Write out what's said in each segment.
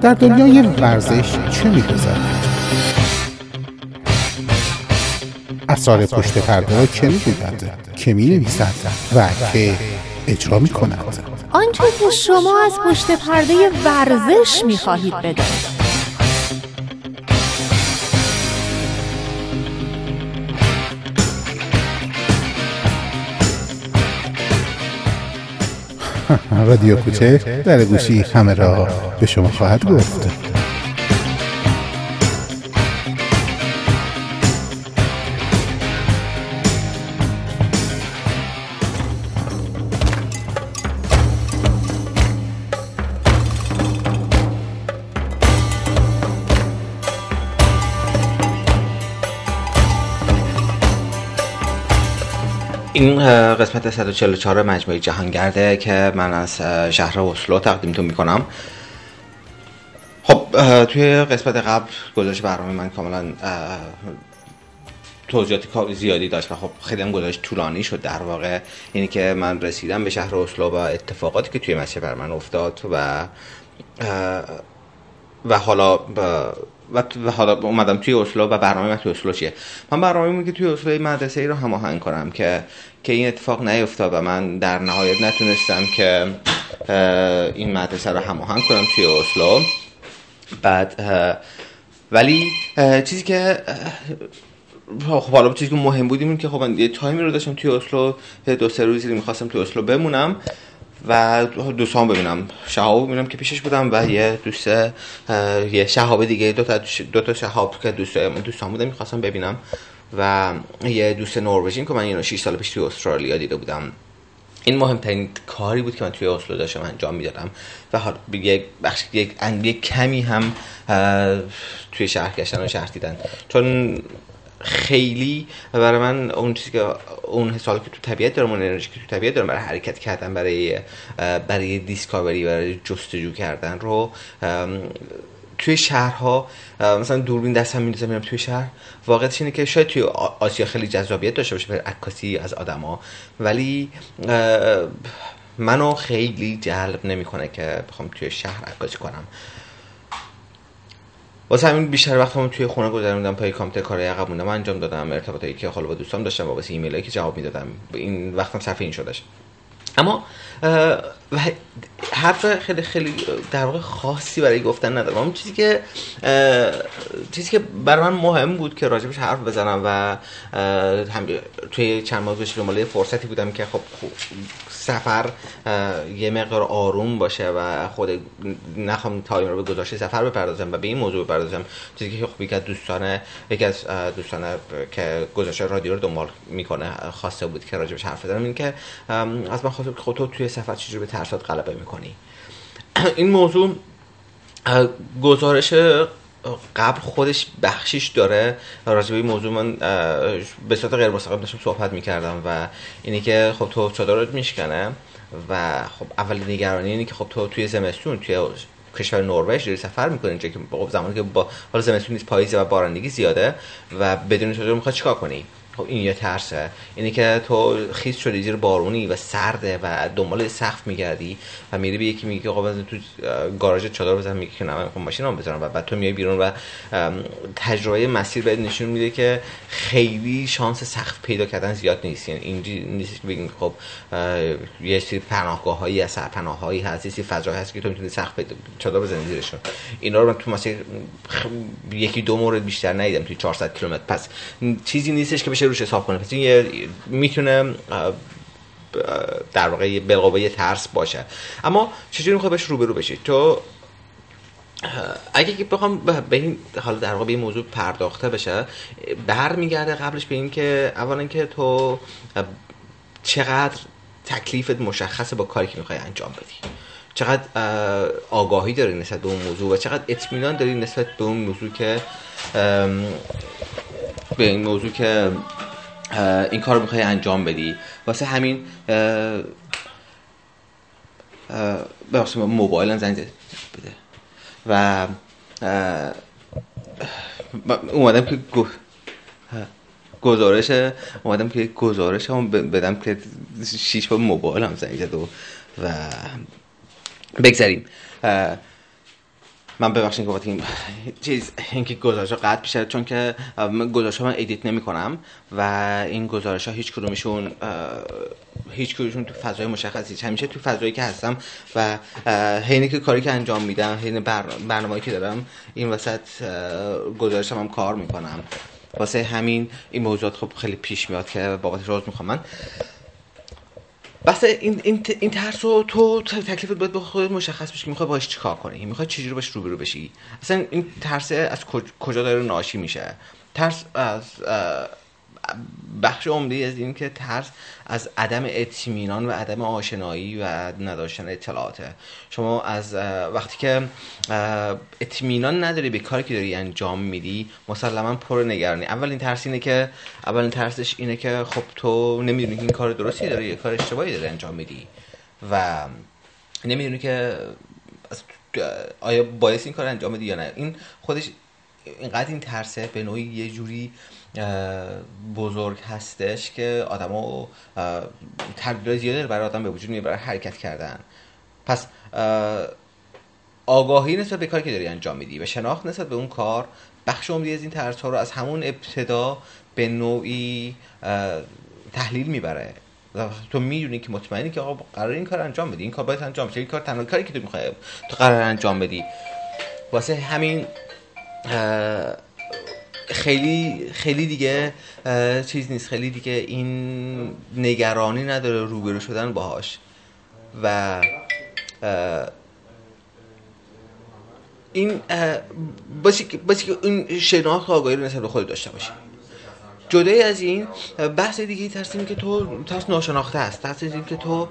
در دنیای ورزش چه میگذرد اسرار پشت پرده را که می‌گوید که می‌نویسد و که اجرا می‌کند؟ آنچه که شما از پشت پرده ورزش می‌خواهید بدانید. رادیو کوچه در گوشی همه را به شما خواهد گفت. این قسمت 144 مجموعه جهانگرده که من از شهر اسلو تقدیمتون می‌کنم. خب توی قسمت قبل گزارش برنامه من کاملا توضیحات زیادی داشت و خب خیلی هم گزارش طولانی شد در واقع. اینی که من رسیدم به شهر اسلو و اتفاقاتی که توی مسیر بر من افتاد و و حالا و حالا اومدم توی اسلو و برنامه من توی اسلو چیه؟ من برنامه که توی اسلو مدرسه ای رو هماهنگ کنم که که این اتفاق نیفتاد و من در نهایت نتونستم که این مدرسه رو هماهنگ کنم توی اسلو. بعد ولی چیزی که خب حالا چیزی که مهم بود این که خب یه time ی رو داشتم توی اسلو دو سه روزی می‌خواستم توی اسلو بمونم. و دوستان ببینم. شهاب ببینم که پیشش بودم و یه دوست یه شهاب دیگه دو تا دو تا شهاب که دوست دوستان بودم می‌خواستم ببینم. و یه دوست نروژی که من اینو 6 سال پیش توی استرالیا دیده بودم. این مهمترین کاری بود که من توی اسلو داشتم انجام می‌دادم. و یک بخش یک کمی هم توی شهر گشتن و شهر دیدن. چون خیلی برای من اون چیزی که اون حسال که تو طبیعت دارم اون انرژی که تو طبیعت دارم برای حرکت کردن برای برای دیسکاوری برای جستجو کردن رو توی شهرها مثلا دوربین دستم میندازم میرم توی شهر. واقعیتش اینه که شاید توی آسیا خیلی جذابیت داشته باشه برای عکاسی از آدما. ولی منو خیلی جلب نمی‌کنه که بخوام توی شهر عکاسی کنم. واسه همین بیشتر وقتمو توی خونه گذروندم پای کامپیوتر کارهای عقب موندم. انجام دادم ارتباطایی که حالا با دوستام داشتم واسه ایمیلایی که جواب می‌دادم. این وقتم صرف این شدش اما حرف خیلی خیلی در واقع خاصی برای گفتن ندارم. اون چیزی که چیزی که برای من مهم بود که راجبش حرف بزنم و هم توی چند ماه پیش دنبال فرصتی بودم که خب سفر یه مقدار آروم باشه و خود نخوام تایم رو به گذاشته سفر بپردازم و به این موضوع بپردازم. چیزی که خب یکی از دوستان یکی از دوستان که گذاشته رادیو رو دنبال می‌کنه خواسته بود که راجبش حرف بزنم این که از من خواست خب تو توی سفر چجوری به ترسات غلبه می‌کنی؟ این موضوع گزارش قبل خودش بخشیش داره. راجع به موضوع من به صورت غیر مستقیم داشتم صحبت می‌کردم و اینی که خب تو چادرت میشکنه و خب اول نگرانی اینه که خب تو توی زمستون توی کشور نروژ داری سفر می‌کنی اینجا که خب زمانی که با حالا زمستون نیست پاییزه و بارندگی زیاده و بدون چادر می‌خواد چیکار کنی؟ خب این یه ترسه. اینه که تو خیس شدی زیر بارونی و سرده و دنبال سقف میگردی و میری به یکی میگه آقا تو گاراژ چادر بزن میگه که نه من ماشینم بذارم. و بعد تو میای بیرون و تجربه مسیر بهت نشون میده که خیلی شانس سقف پیدا کردن زیاد نیست. یعنی اینجوری نیست که بگین خب یه سری پناهگاه هایی از سرپناه هایی هست یه فضایی هست که تو می‌تونی سقف پیدا چادر بزنی زیرشون. اینا رو من تو مسیر یکی دو مورد بیشتر ندیدم توی 400 کیلومتر. پس چیزی نیستش که روش حساب کنه پس این می‌تونه در واقع یه ترس باشه. اما چجوری می‌خوای بهش روبرو بشی؟ تو اگه که بخوام به این حالا در واقع به این موضوع پرداخته بشه برمیگرده قبلش به این که اولا که تو چقدر تکلیفت مشخصه با کاری که می‌خوای انجام بدی. چقدر آگاهی داری نسبت به اون موضوع و چقدر اطمینان داری نسبت به اون موضوع که به این موضوع که این کار رو می‌خوای انجام بدی. واسه همین به موبایل هم زنگ بده. و اومدم که گزارش اومدم که گزارش هم بدم که شیش با موبایل هم زنگ زد و بگذاریم من ببخشید که این چیز اینکه گزارش ها قطع بشه چون که گزارش ها من ادیت نمی کنم و این گزارش ها هیچ کدومشون هیچ کدومشون تو فضای مشخصی همیشه تو فضایی که هستم و حینی که کاری که انجام میدم حین برنامه‌ای که دارم این وسط گزارش هم, هم کار می‌کنم. واسه همین این موضوعات خب خیلی پیش میاد که بابت روز می‌خوام من. بس این این این ترس رو تو تکلیفت باید به خودت مشخص بشه که می‌خوای باش چیکار کنی. می‌خوای چجوری باش روبرو بشی. اصلا این ترس از کجا داره ناشی میشه. ترس از بخش عمده از این که ترس از عدم اطمینان و عدم آشنایی و نداشتن اطلاعاته شما از وقتی که اطمینان نداری به کاری که داری انجام میدی مسلما پر نگرانی. اولین ترس اینه که اولین ترسش اینه که خب تو نمی‌دونی این کار درستی داری یا کار اشتباهی داری انجام میدی و نمی‌دونی که آیا باید این کار انجام بدی یا نه. این خودش اینقدر این ترسه به نوعی یه جوری بزرگ هستش که آدمو تردید زیادی برای آدم به وجود میاره برای حرکت کردن. پس آگاهی نسبت به کاری که داری انجام میدی و شناخت نسبت به اون کار بخش عمدی از این ترس ها رو از همون ابتدا به نوعی تحلیل می‌بره. تو می‌دونی که مطمئنی که آقا قرار این کار انجام بدی این کار باید انجام بشه این کار تنها کاری که تو می‌خوای تو قرار انجام بدی. واسه همین خیلی خیلی دیگه چیز نیست. خیلی دیگه این نگرانی نداره روبرو شدن باهاش. و این باشی که این شناخت آگاهی رو نسبت به خود داشته باشی. جدای از این بحث دیگه ترس که تو ترس ناشناخته است. ترس این که تو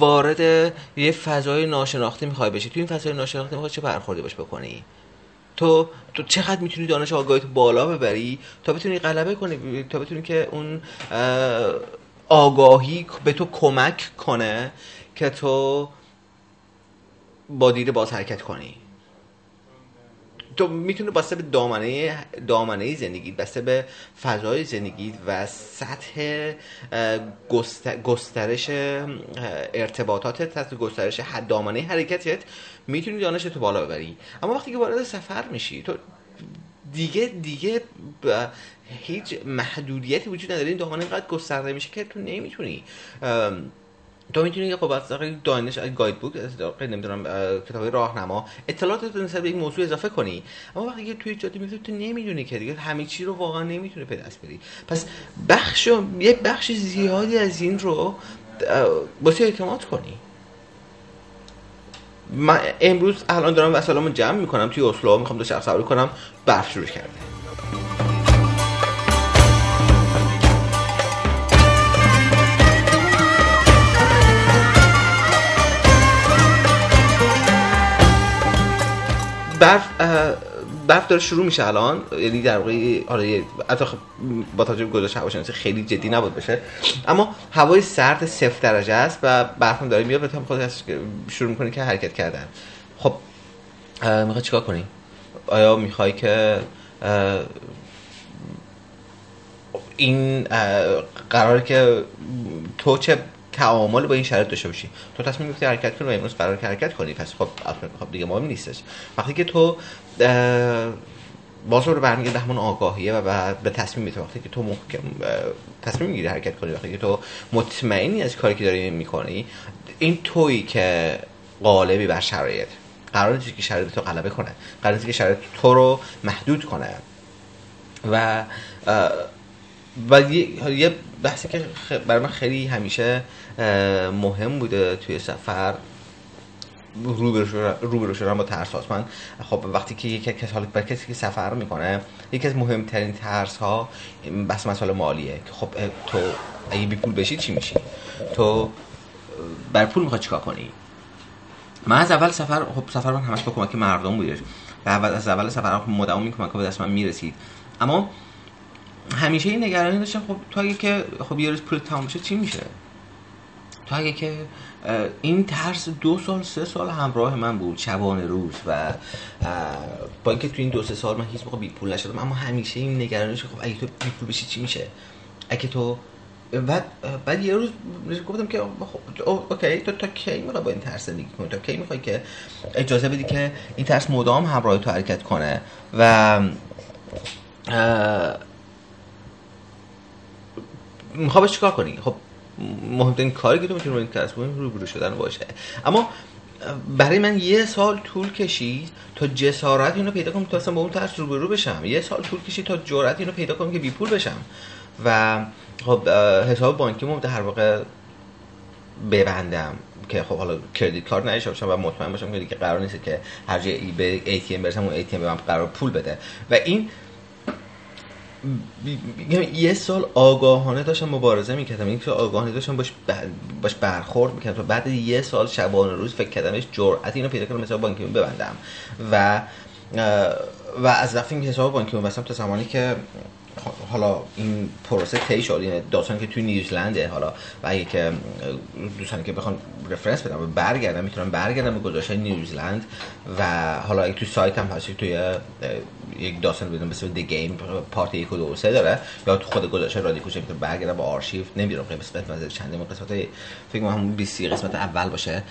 وارد یه فضای ناشناخته می‌خوای بشی. تو این فضای ناشناخته می‌خوای چه برخوردی باش بکنی؟ تو تو چقدر می‌تونی دانش آگاهی تو بالا ببری تا بتونی غلبه کنی تا بتونی که اون آگاهی به تو کمک کنه که تو با دید باز حرکت کنی. تو می‌تونه بسته به دامنه دامنه زندگی بسته به فضای زندگی و سطح گسترش ارتباطاتت از گسترش دامنه حرکتت می‌تونی دانش تو بالا ببری. اما وقتی که وارد سفر میشی تو دیگه دیگه هیچ محدودیتی وجود نداره. این دامنه اینقدر گسترده میشه که تو نمی‌تونی. تو می‌تونی خب از دانش گاید بوک نمی‌دونم کتاب راهنما اطلاعات نسبت به یک موضوع اضافه کنی. اما وقتی که توی جاده میفتی تو نمی‌دونی که دیگه همه چی رو واقعا نمی‌تونی به بری پس بخش یه بخش زیادی از این رو باید اعتماد کنی. من امروز الان دارم وسایلمو جمع می‌کنم توی اسلو می‌خوام دو سواری کنم برف شروع کرده برف برف داره شروع میشه الان. یعنی در واقع آره خب با توجه به گزارش هواشناسی خیلی جدی نبود بشه. اما هوای سرد صفر درجه است و برف داره میاد و خود شروع می‌کنه که حرکت کردن. خب می‌خوای چیکار کنی؟ آیا می‌خوای که این قراره که تو چه تعامل با این شرایط داشته باشی. تو تصمیم گرفتی حرکت کنی و امروز قرار که حرکت کنی. پس خب خب دیگه مهم نیستش. وقتی که تو باز رو برمیگرده همون آگاهیه و به تصمیم می‌تونی وقتی که تو محکم تصمیم می‌گیری حرکت کنی وقتی که تو مطمئنی از کاری که داری می‌کنی این تویی که قالبی بر شرایط. قرار نیست که شرایط تو غلبه کنه. قرار نیست که شرایط تو رو محدود کنه. و و یه بحثی که برای من خیلی همیشه مهم بوده توی سفر. روبرو شدن با ترس هاست من خب وقتی که یک کسی که سفر می‌کنه یکی از مهمترین ترس ها بس مسئله مالیه که خب تو اگه بی پول بشی چی میشی؟ تو بر پول می‌خواد چیکار کنی؟ من از اول سفر خب سفر من همش با کمک مردم بودش. و از اول سفر مدام این کمک به دست من می‌رسید. اما همیشه این نگرانی داشتم خب تو اگه که خب یه روز پول تمام بشه چی میشه؟ تا اگه که این ترس دو سال سه سال همراه من بود شبانه روز و با اینکه تو این دو سه سال من هیچ موقع بی پول نشدم اما همیشه این نگرانش خب اگه تو بی پول بشی چی میشه؟ اگه تو بعد بعد یه روز گفتم که خب اوکی تو تا کی می‌خوای با این ترس زندگی کنی؟ تا کی می‌خوای که اجازه بدی که این ترس مدام همراه تو حرکت کنه؟ و می‌خوای چیکار کنی؟ خب مهمترین کاری که تو می‌تونی با این رو روبرو شدن باشه. اما برای من یه سال طول کشید تا جسارت اینو پیدا کنم تا اصلا با اون ترس روبرو بشم. یه سال طول کشید تا جرأت اینو پیدا کنم که بی پول بشم. و خب حساب بانکی مو در واقع ببندم که خب حالا کردیت کارت نداشته باشم و مطمئن باشم که دیگه قرار نیست که هر جایی به ATM برسم اون ATM به من قرار پول بده. و این یه سال آگاهانه داشتم مبارزه می‌کردم. این که آگاهانه داشتم باش, باش برخورد می‌کردم. تا بعد یه سال شبانه روز فکر کردم جرأت اینو پیدا کنم مثلا بانکی ببندم. و و از که حساب بانکی بستم تا زمانی که حالا این پروسه طی شد. این داستانی که توی نیوزلنده حالا و اگه که دوستانی که بخوان رفرنس بدم و برگردم می‌تونم برگردم به گذاشته نیوزلند و حالا اگه توی سایت هم هستی توی یک داستان بدون مثل دی گیم پارت یک و دو سه داره یا تو خود گذاشته رادی کوچه می‌تونم برگردم با آرشیو. نمی‌دونم قسمت از چندم قسمت فکر کنم همون 20 قسمت اول باشه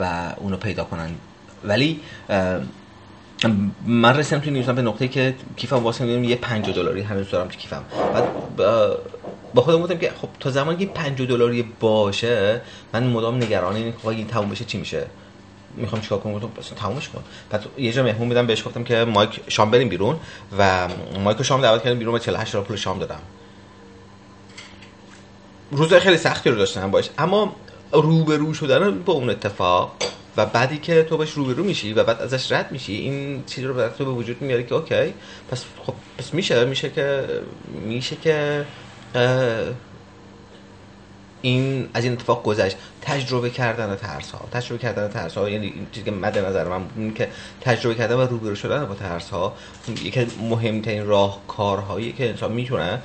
و اونو پیدا کنن. ولی من رسیدم توی نیوزلند به نقطه که کیفم واسه می‌دونم یه 50 دلاری هنوز دارم تو کیفم. بعد با خودم گفتم که خب تا زمانی که 50 دلاری باشه من مدام نگران اینم که این تموم بشه چی میشه؟ می‌خوام چیکار کنم؟ گفتم بس تمومش کن. بعد یه جا مهمون میدم بهش گفتم که مایک شام بریم بیرون و مایک شام دعوت کردم بیرون و 48 تا پول شام دادم. روز خیلی سختی رو داشتم باش. اما روبرو شدن با اون اتفاق و بعدی که تو باش روبرو میشی و بعد ازش رد میشی این چیز رو برای تو به وجود میاره که اوکی پس خب پس میشه میشه که میشه که این از این اتفاق گذشت. تجربه کردن ترس ها تجربه کردن ترس ها یعنی این چیزی که مد نظر من این که تجربه کردن و روبرو شدن با ترس ها یکی مهمترین راهکارهایی که انسان می‌تونه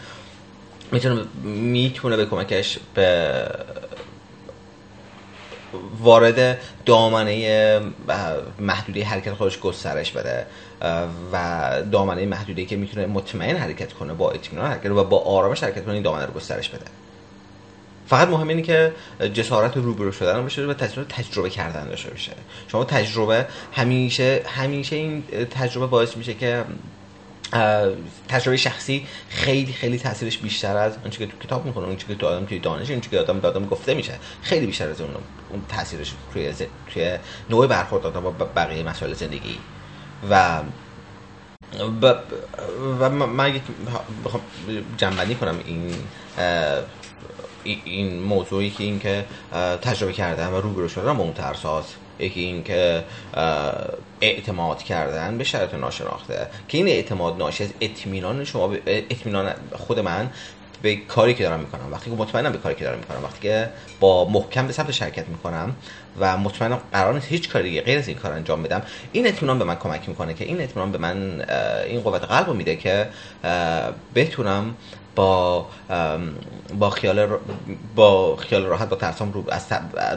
می‌تونه می‌تونه به کمکش به وارد دامنه محدوده حرکت خودش گسترش بده و دامنه محدوده که می‌تونه مطمئن حرکت کنه با اطمینان حرکت و با آرامش حرکت کنه این دامنه رو گسترش بده. فقط مهم اینه که جسارت روبرو شدن بشه و تجربه تجربه کردن داشته باشه. شما تجربه همیشه همیشه این تجربه باعث میشه که تجربه شخصی خیلی خیلی تاثیرش بیشتر از اون که تو کتاب می‌کنه اون که تو آدم توی دانش اون که آدم دادم گفته میشه خیلی بیشتر از اون اون تاثیرش توی توی نوع برخورد آدم با بقیه مسائل زندگی. و و, و من اگه بخوام جنبندی کنم این این موضوعی که این که تجربه کردم و روبرو شدم با اون یکی این که اعتماد کردن به شرط ناشناخته. که این اعتماد ناشی از اطمینان شما اطمینان خود من به کاری که دارم می‌کنم. وقتی که مطمئنم به کاری که دارم می‌کنم. وقتی که با محکم به سمت شرکت می‌کنم و مطمئنم قرار نیست هیچ کاری غیر از این کار انجام بدم این اطمینان به من کمک می‌کنه که این اطمینان به من این قوت قلب رو میده که بتونم با با خیال با خیال راحت با ترسام رو از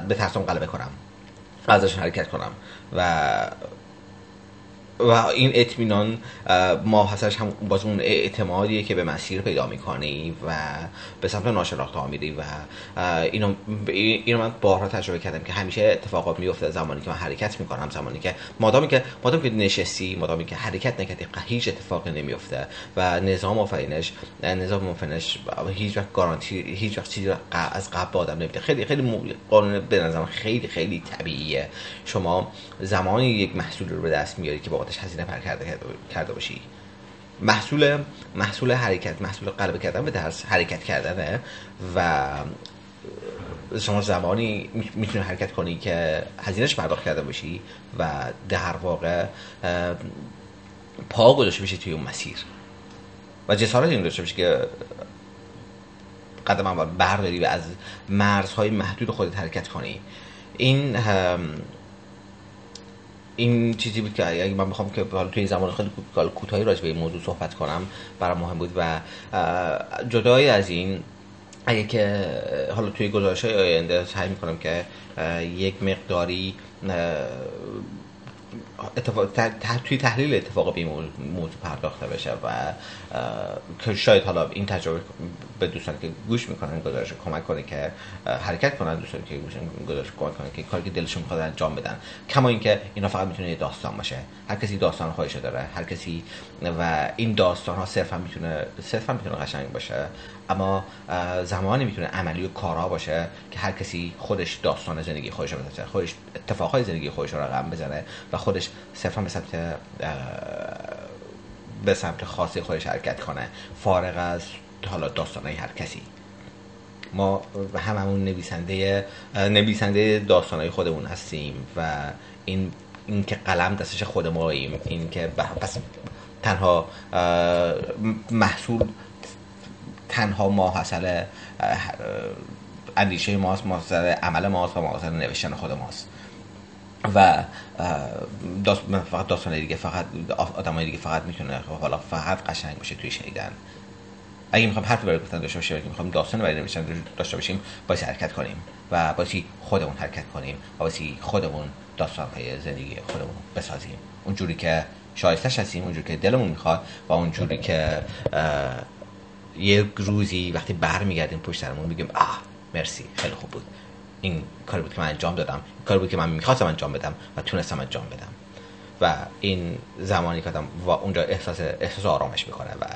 به ترسام غلبه کنم. ازش حرکت کنم. و و این اطمینان ما هستش هم باز اون اعتمادیه که به مسیر پیدا می‌کنی و به سمت ناشناخته ها میری و اینو اینو من بارها تجربه کردم که همیشه اتفاقات میفته زمانی که من حرکت می‌کنم زمانی که مادامی که مادامی که نشستی مادامی که حرکت نکردی هیچ اتفاقی نمیفته و نظام آفرینش نظام آفرینش هیچ وقت گارانتی هیچ وقت چیزی از قبل آدم نمیده. خیلی خیلی قانون به نظرم خیلی خیلی طبیعیه. شما زمانی یک محصول رو به دست میاری که بابتش هزینه پر کرده, کرده باشی. محصول محصول حرکت محصول قلب کردن به درس حرکت کردنه و شما زمانی می‌تونی حرکت کنی که هزینهش پرداخت کرده باشی و در واقع پا گذاشته بشی توی اون مسیر. و جسارت این داشته باشی که قدم اول برداری و از مرزهای محدود خودت حرکت کنی. این این چیزی بود که اگه من بخوام که حالا توی زمان خیلی کوتاهی راجع به این موضوع صحبت کنم برای مهم بود و جدای از این اگه که حالا توی گزارش های آینده سعی می‌کنم که یک مقداری اتفاق توی تحلیل اتفاق به موضوع پرداخته بشه و که شاید حالا این تجربه به دوستان که گوش می‌کنن گزارش کمک کنه که حرکت کنن دوستان که گوش گزارش کمک کنن که کاری که دلشون می‌خواد انجام بدن. کما اینکه اینا فقط می‌تونه داستان باشه. هر کسی داستان خودش داره. هر کسی و این داستان ها صرفا می‌تونه صرفا می‌تونه قشنگ باشه. اما زمانی می‌تونه عملی و کارا باشه که هر کسی خودش داستان زندگی خودش رو بزنه خودش اتفاقهای زندگی خودش رو رقم بزنه و خودش صرفا به سمت به سمت خاصی خودش حرکت کنه فارغ از حالا داستانهای هر کسی. ما هممون نویسنده نویسنده داستانهای خودمون هستیم و این این که قلم دستش خود این که پس تنها محصول تنها ماحصل اندیشه ماست ماحصل عمل ماست و ماحصل نوشتن خود ماست. و داست... فقط داستان دیگه فقط آدمای دیگه فقط می‌تونه حالا فقط قشنگ باشه توی شنیدن. اگه می‌خوام حرفی برای گفتن داشته باشیم اگه می‌خوام داستان برای نوشتن داشته باشیم باید حرکت کنیم و باید خودمون حرکت کنیم و باید خودمون داستان های زندگی خودمون بسازیم. اونجوری که شایستش هستیم اونجوری که دلمون می‌خواد و اونجوری که یک روزی وقتی برمیگردیم پشت سرمون میگیم آه مرسی خیلی خوب بود. این کاری بود که من انجام دادم این کاری بود که من می‌خواستم انجام بدم و تونستم انجام بدم. و این زمانی که و اونجا احساس احساس آرامش می‌کنه و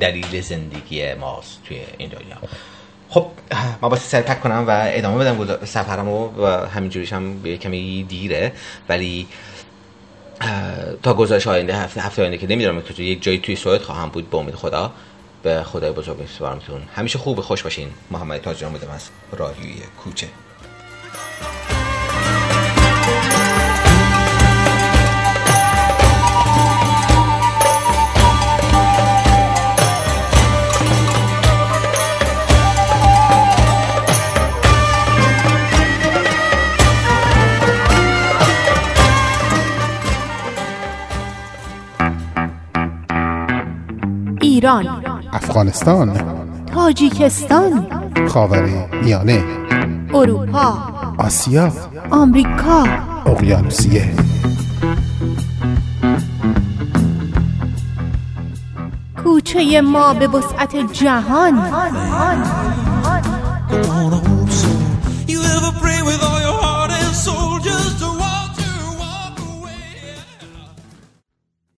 دلیل زندگی ماست توی این دنیا. خب ما باید سر تک کنم و ادامه بدم سفرمو و همینجوریش هم به کمی دیره. ولی تا گزارش آینده هفته هفته آینده که نمی‌دونم که یک جایی توی سوئد خواهم بود به امید خدا. به خدای بزرگ میسپارمتون همیشه خوب خوش باشین. محمد تاجران بودم از رادیوی کوچه. ایران. افغانستان. تاجیکستان. خاور میانه اروپا. آسیا. آمریکا. اقیانوسیه. کوچه ما به وسعت جهان.